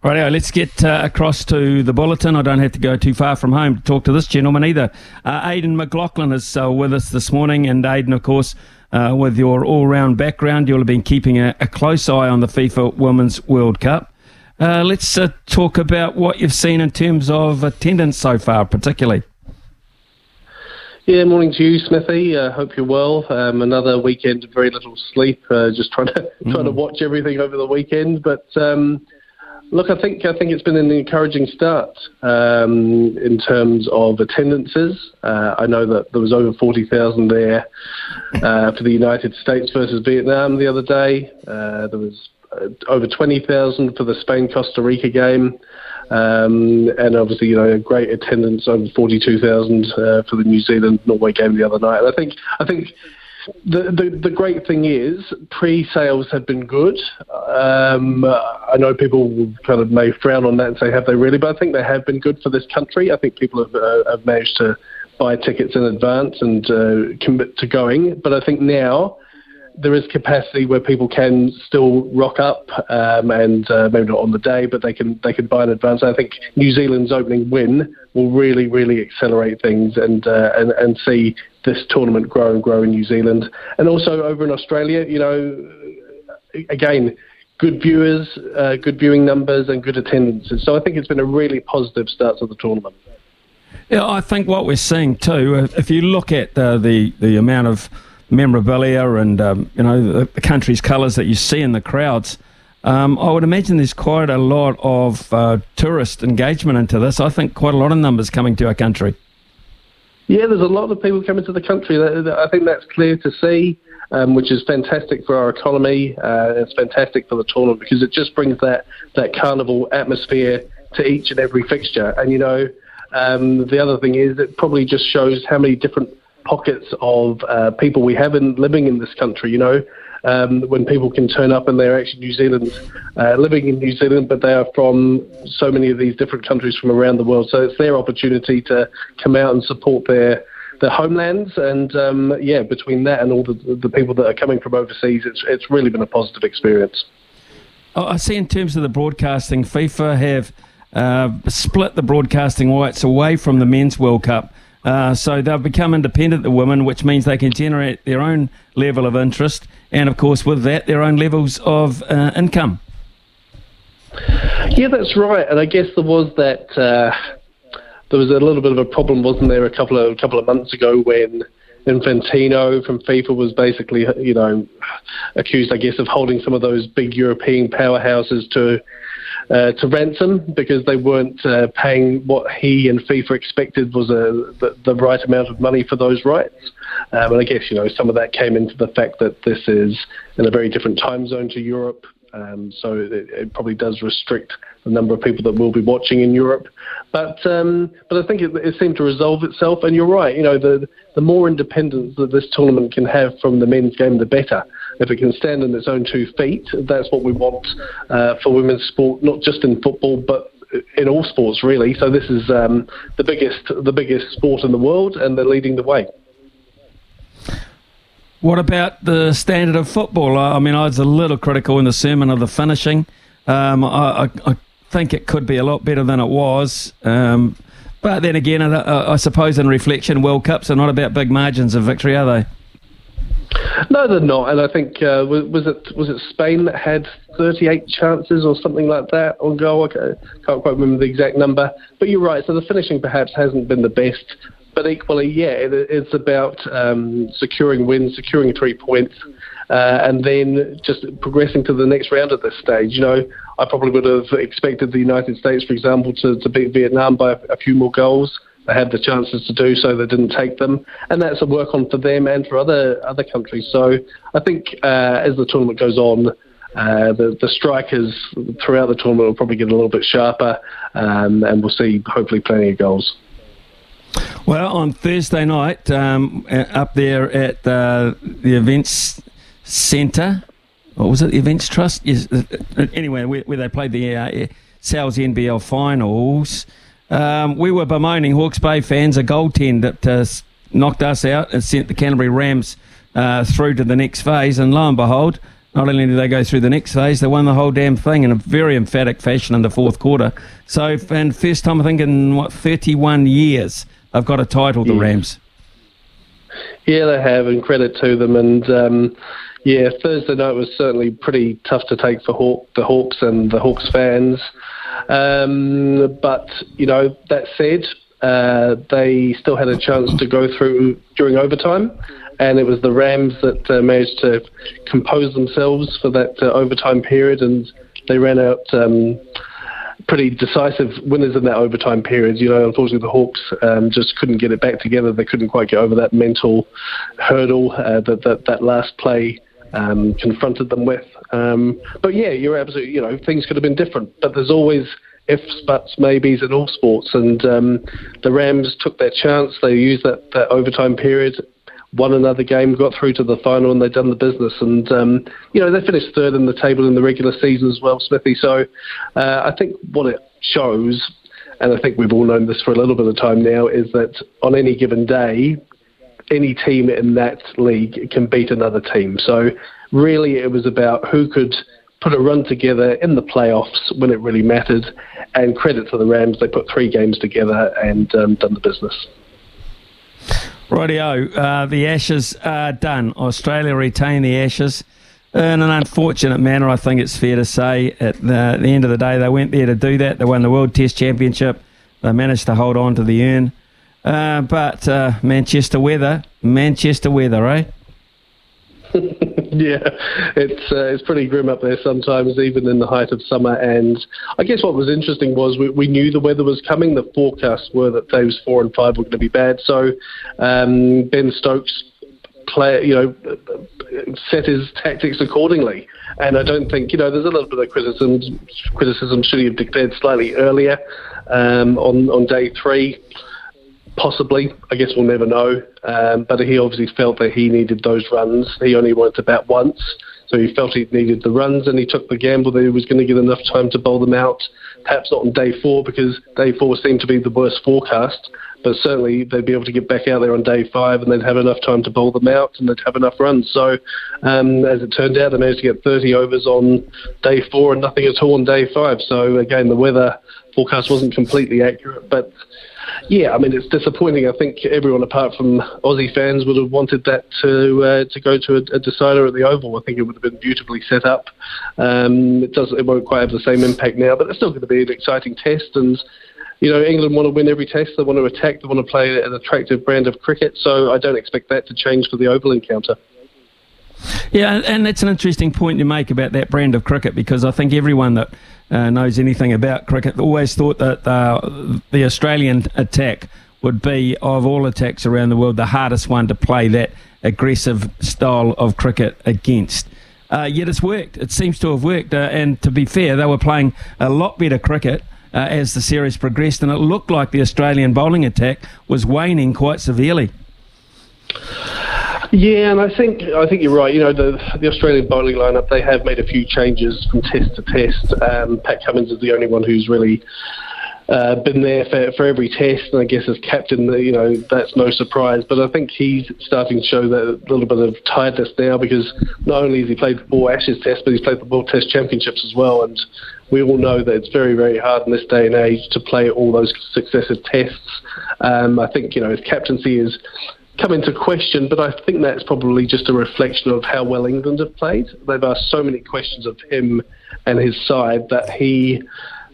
Right, let's get uh, across to the bulletin. I don't have to go too far from home to talk to this gentleman either. Uh, Aiden McLaughlin is uh, with us this morning, and Aiden, of course, uh, with your all-round background, you'll have been keeping a, a close eye on the FIFA Women's World Cup. Uh, let's uh, talk about what you've seen in terms of attendance so far, particularly. Yeah, morning to you, Smithy. Uh, hope you're well. Um, another weekend of very little sleep. Uh, just trying to mm. trying to watch everything over the weekend, but um, Look, I think I think it's been an encouraging start um, in terms of attendances. Uh, I know that there was over forty thousand there uh, for the United States versus Vietnam the other day. Uh, there was uh, over twenty thousand for the Spain Costa Rica game, um, and obviously you know a great attendance over forty two thousand uh, for the New Zealand Norway game the other night. And I think I think the, the, the great thing is pre-sales have been good. Um, I know people kind of may frown on that and say, have they really? But I think they have been good for this country. I think people have, uh, have managed to buy tickets in advance and uh, commit to going. But I think now there is capacity where people can still rock up um, and uh, maybe not on the day, but they can they can buy in advance. I think New Zealand's opening win will really really accelerate things and uh, and and see this tournament grow and grow in New Zealand and also over in Australia. You know, again. Good viewers, uh, good viewing numbers, and good attendances. So I think it's been a really positive start to the tournament. Yeah, I think what we're seeing too, if you look at uh, the the amount of memorabilia and um, you know the, the country's colours that you see in the crowds. Um, I would imagine there's quite a lot of uh, tourist engagement into this. I think quite a lot of numbers coming to our country. Yeah, there's a lot of people coming to the country. I think that's clear to see, um, which is fantastic for our economy. Uh, it's fantastic for the tournament because it just brings that, that carnival atmosphere to each and every fixture. And, you know, um, the other thing is it probably just shows how many different pockets of uh, people we have in, living in this country. You know, um, when people can turn up and they're actually New Zealand, uh, living in New Zealand, but they are from so many of these different countries from around the world. So it's their opportunity to come out and support their their homelands. And um, yeah, between that and all the the people that are coming from overseas, it's it's really been a positive experience. Oh, I see. In terms of the broadcasting, FIFA have uh, split the broadcasting rights away from the Men's World Cup. Uh, so they've become independent, the women, which means they can generate their own level of interest and, of course, with that, their own levels of uh, income. Yeah, that's right. And I guess there was that. Uh, there was a little bit of a problem, wasn't there, a couple of a couple of months ago when Infantino from FIFA was basically, you know, accused, I guess, of holding some of those big European powerhouses to uh, to ransom because they weren't uh, paying what he and FIFA expected was a, the, the, right amount of money for those rights. Um, and I guess you know some of that came into the fact that this is in a very different time zone to Europe. Um, so it, it, probably does restrict the number of people that will be watching in Europe. But um, but I think it, it, seemed to resolve itself. And you're right. You know, the the more independence that this tournament can have from the men's game, the better if it can stand on its own two feet, that's what we want uh, for women's sport, not just in football, but in all sports really. So this is um, the biggest the biggest sport in the world, and they're leading the way. What about the standard of football? I mean, I was a little critical in the sermon of the finishing. Um, I, I, I, think it could be a lot better than it was. Um, but then again, I, I suppose in reflection, World Cups are not about big margins of victory, are they? No, they're not. And I think uh, was, it was it Spain that had 38 chances or something like that on goal? I can't quite remember the exact number. But you're right. So the finishing perhaps hasn't been the best. But equally, yeah, it, it's about um, securing wins, securing three points, uh, and then just progressing to the next round at this stage. You know, I probably would have expected the United States, for example, to, to beat Vietnam by a, a few more goals. They had the chances to do so, they didn't take them, and that's a work on for them and for other other countries. So I think uh, as the tournament goes on, uh, the the strikers throughout the tournament will probably get a little bit sharper, um, and we'll see hopefully plenty of goals. Well, on Thursday night, um, uh, up there at uh, the events centre, what was it? The Events Trust? Yes. Uh, uh, anyway, where, where, they played the uh, Sal's NBL finals, um, we were bemoaning Hawke's Bay fans a goaltend that uh, knocked us out and sent the Canterbury Rams uh, through to the next phase. And lo and behold, not only did they go through the next phase, they won the whole damn thing in a very emphatic fashion in the fourth quarter. So, and first time I think in what 31 years they've got a title, the yeah. Rams. Yeah, they have, and credit to them. And um, yeah, Thursday night was certainly pretty tough to take for Hawk, the Hawks and the Hawks fans. Um, but you know, that said, uh, they still had a chance to go through during overtime, and it was the Rams that uh, managed to compose themselves for that uh, overtime period, and they ran out. Um, pretty decisive winners in that overtime period. You know, unfortunately, the Hawks um, just couldn't get it back together. They couldn't quite get over that mental hurdle uh, that, that that last play um, confronted them with. Um, but yeah, you're absolutely. You know, things could have been different, but there's always ifs, buts, maybes in all sports. And um, the Rams took their chance. They used that, that overtime period, won another game, got through to the final, and they've done the business. And, um, you know, they finished third in the table in the regular season as well, Smithy. So uh, I think what it shows, and I think we've all known this for a little bit of time now, is that on any given day, any team in that league can beat another team. So really, it was about who could put a run together in the playoffs when it really mattered. And credit to the Rams, they put three games together and um, done the business. Rightio, uh, the Ashes are done. Australia retain the Ashes in an unfortunate manner, I think it's fair to say. At the, at the, end of the day, they went there to do that. They won the World Test Championship. They managed to hold on to the urn. Uh, but uh, Manchester weather, Manchester weather, eh? yeah, it's uh, it's pretty grim up there sometimes, even in the height of summer. And I guess what was interesting was we, we knew the weather was coming. The forecasts were that days four and five were going to be bad. So um, Ben Stokes play, you know, set his tactics accordingly. And I don't think, you know, there's a little bit of criticism. Criticism should he have declared slightly earlier um, on on day three. Possibly, I guess we'll never know. Um, but he obviously felt that he needed those runs. He only went to bat once, so he felt he needed the runs, and he took the gamble that he was going to get enough time to bowl them out. Perhaps not on day four because day four seemed to be the worst forecast, but certainly they'd be able to get back out there on day five, and they'd have enough time to bowl them out, and they'd have enough runs. So, um, as it turned out, they managed to get 30 overs on day four and nothing at all on day five. So again, the weather forecast wasn't completely accurate, but yeah, I mean it's disappointing. I think everyone apart from Aussie fans would have wanted that to uh, to go to a, a, decider at the Oval. I think it would have been beautifully set up. Um, it does it won't quite have the same impact now, but it's still going to be an exciting test. And you know, England want to win every test. They want to attack. They want to play an attractive brand of cricket. So I don't expect that to change for the Oval encounter. Yeah, and that's an interesting point you make about that brand of cricket because I think everyone that uh, knows anything about cricket always thought that uh, the Australian attack would be, of all attacks around the world, the hardest one to play that aggressive style of cricket against. Uh, yet it's worked. It seems to have worked. Uh, and to be fair, they were playing a lot better cricket uh, as the series progressed, and it looked like the Australian bowling attack was waning quite severely. Yeah, and I think I think you're right. You know, the the Australian bowling lineup they have made a few changes from test to test. Um, Pat Cummins is the only one who's really uh, been there for, for every test, and I guess as captain, you know that's no surprise. But I think he's starting to show that little bit of tiredness now because not only has he played four Ashes Tests, but he's played the World Test Championships as well, and we all know that it's very, very hard in this day and age to play all those successive tests. Um, I think you know his captaincy is come into question, but I think that's probably just a reflection of how well England have played. They've asked so many questions of him and his side that he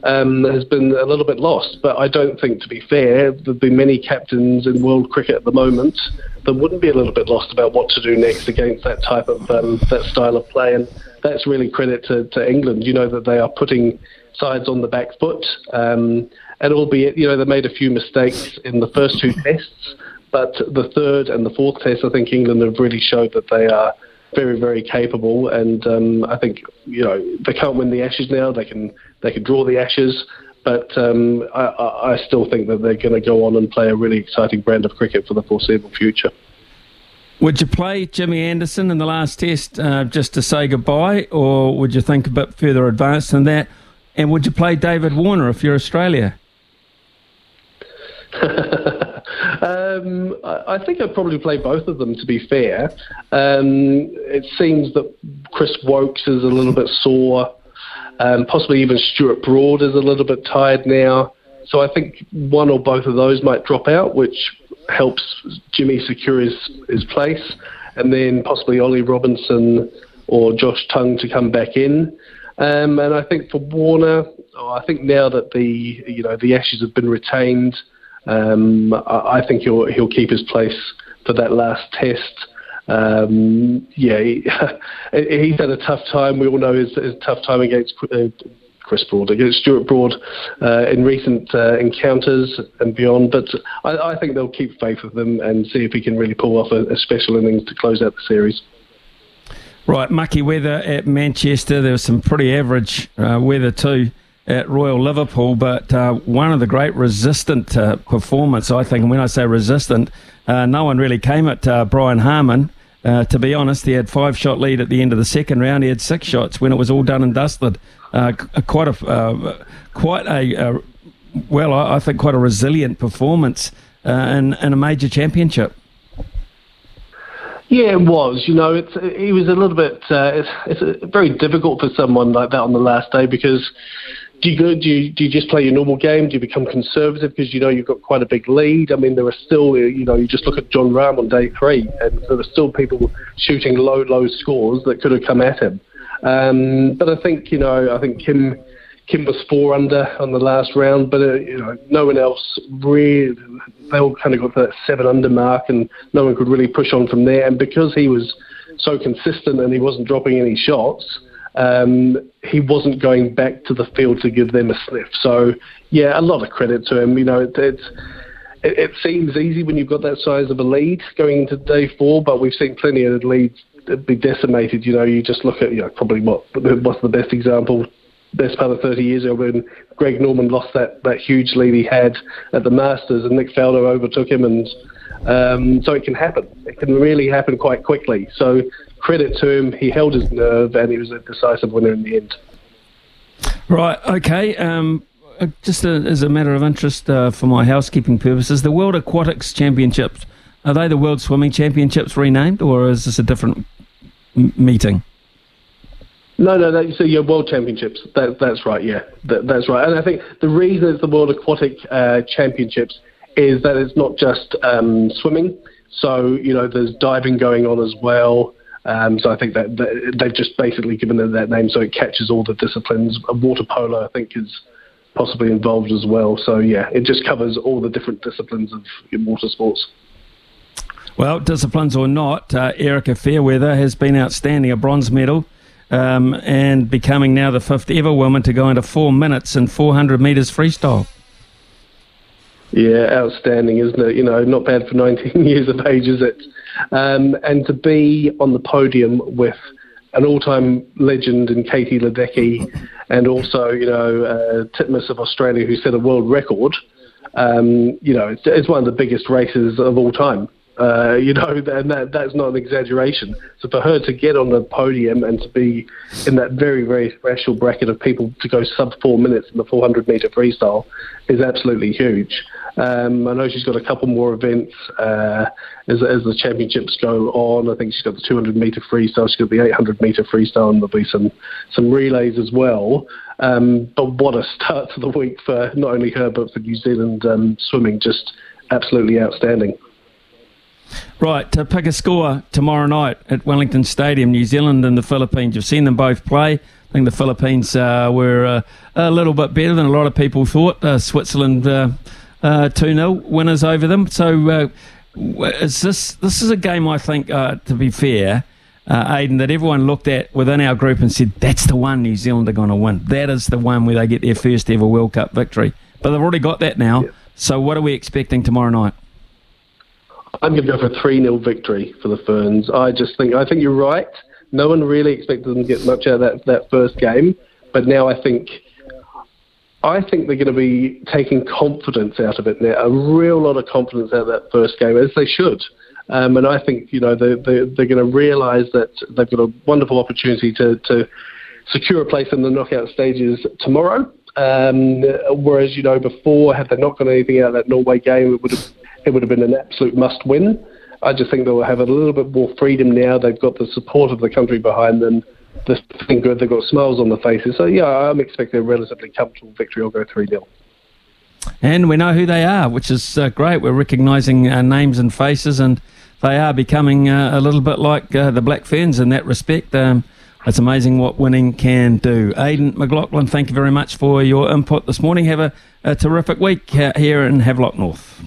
um, has been a little bit lost. But I don't think, to be fair, there'd be many captains in world cricket at the moment that wouldn't be a little bit lost about what to do next against that type of um, that style of play. And that's really credit to, to England. You know that they are putting sides on the back foot. Um, and albeit, you know, they made a few mistakes in the first two tests, but the third and the fourth test, I think England have really showed that they are very, very capable. And um, I think you know they can't win the Ashes now. They can they can draw the Ashes, but um, I, I still think that they're going to go on and play a really exciting brand of cricket for the foreseeable future. Would you play Jimmy Anderson in the last test uh, just to say goodbye, or would you think a bit further advanced than that? And would you play David Warner if you're Australia? um, I, think I'd probably play both of them. To be fair, um, it seems that Chris Woakes is a little bit sore. Um, possibly even Stuart Broad is a little bit tired now. So I think one or both of those might drop out, which helps Jimmy secure his, his place, and then possibly Ollie Robinson or Josh Tongue to come back in. Um, and I think for Warner, oh, I think now that the you know the Ashes have been retained, um, I, I, think he'll he'll keep his place for that last test. Um, yeah, he, he's had a tough time. We all know his, his tough time against uh, Chris Broad, against Stuart Broad uh, in recent uh, encounters and beyond. But I, I, think they'll keep faith with him and see if he can really pull off a, a special innings to close out the series. Right, mucky weather at Manchester. There was some pretty average uh, weather too at Royal Liverpool, but uh, one of the great resistant uh, performance, I think. And when I say resistant, uh, no one really came at uh, Brian Harman. Uh, to be honest, he had five shot lead at the end of the second round. He had six shots when it was all done and dusted. Uh, quite a quite a well, I, I, think quite a resilient performance in in a major championship. Yeah, it was. You know, it's it was a little bit. Uh, it's, it's very difficult for someone like that on the last day because do you go? Do you, do you just play your normal game? Do you become conservative because you know you've got quite a big lead? I mean, there are still, you know, you just look at Jon Rahm on day three, and there are still people shooting low, low scores that could have come at him. Um, but I think, you know, I think Kim Kim was four under on the last round, but uh, you know, no one else really. They all kind of got that seven under mark, and no one could really push on from there. And because he was so consistent and he wasn't dropping any shots um, he wasn't going back to the field to give them a sniff. So, yeah, a lot of credit to him. You know, it, it, it seems easy when you've got that size of a lead going into day four, but we've seen plenty of leads be decimated. You know, you just look at, you know, probably what what's the best example best part of 30 years ago when Greg Norman lost that, that huge lead he had at the Masters and Nick Faldo overtook him and um, so it can happen. It can really happen quite quickly. So credit to him, he held his nerve and he was a decisive winner in the end. Right, okay. Um, uh, just a, as a matter of interest uh, for my housekeeping purposes, the World Aquatics Championships, are they the World Swimming Championships renamed or is this a different m- meeting? No, no, that, so your World Championships. That, that's right, yeah, that, that's right. And I think the reason it's the World Aquatic uh, Championships is that it's not just um, swimming. So, you know, there's diving going on as well. Um, so I think that, that, they've just basically given it that name so it catches all the disciplines. Water polo, I think, is possibly involved as well. So yeah, it just covers all the different disciplines of water sports. Well, disciplines or not, uh, Erika Fairweather has been outstanding, a bronze medal, um, and becoming now the fifth ever woman to go into four minutes in 400 metres freestyle. Yeah, outstanding, isn't it? You know, not bad for 19 years of age, is it? Um, and to be on the podium with an all-time legend in Katie Ledecky and also, you know, uh, Titmus of Australia who set a world record, um, you know, it's, it's, one of the biggest races of all time. Uh, you know, and that, that's not an exaggeration. So for her to get on the podium and to be in that very, very special bracket of people to go sub four minutes in the 400 meter freestyle is absolutely huge. Um, I know she's got a couple more events uh, as, as the championships go on. I think she's got the 200 meter freestyle, she's got the 800 meter freestyle, and there'll be some some relays as well. Um, but what a start to the week for not only her but for New Zealand um, swimming, just absolutely outstanding. Right, to pick a score tomorrow night at Wellington Stadium, New Zealand and the Philippines. You've seen them both play. I think the Philippines uh, were uh, a little bit better than a lot of people thought. Uh, Switzerland uh, uh, 2 0 winners over them. So uh, is this this is a game I think, uh, to be fair, uh, Aiden, that everyone looked at within our group and said that's the one New Zealand are going to win. That is the one where they get their first ever World Cup victory. But they've already got that now. So what are we expecting tomorrow night? I'm going to go for a 3 0 victory for the Ferns. I just think, I think you're right. No one really expected them to get much out of that, that first game, but now I think. I think they're going to be taking confidence out of it now, a real lot of confidence out of that first game, as they should. Um, and I think you know they, they, they're going to realise that they've got a wonderful opportunity to, to secure a place in the knockout stages tomorrow. Um, whereas you know before, had they not got anything out of that Norway game, it would have it would have been an absolute must win. I just think they'll have a little bit more freedom now. They've got the support of the country behind them. They're feeling good. They've got smiles on their faces. So, yeah, I'm expecting a relatively comfortable victory. I'll go 3 0. And we know who they are, which is uh, great. We're recognising uh, names and faces, and they are becoming uh, a little bit like uh, the Black Ferns in that respect. Um, it's amazing what winning can do. Aiden McLaughlin, thank you very much for your input this morning. Have a, a terrific week here in Havelock North.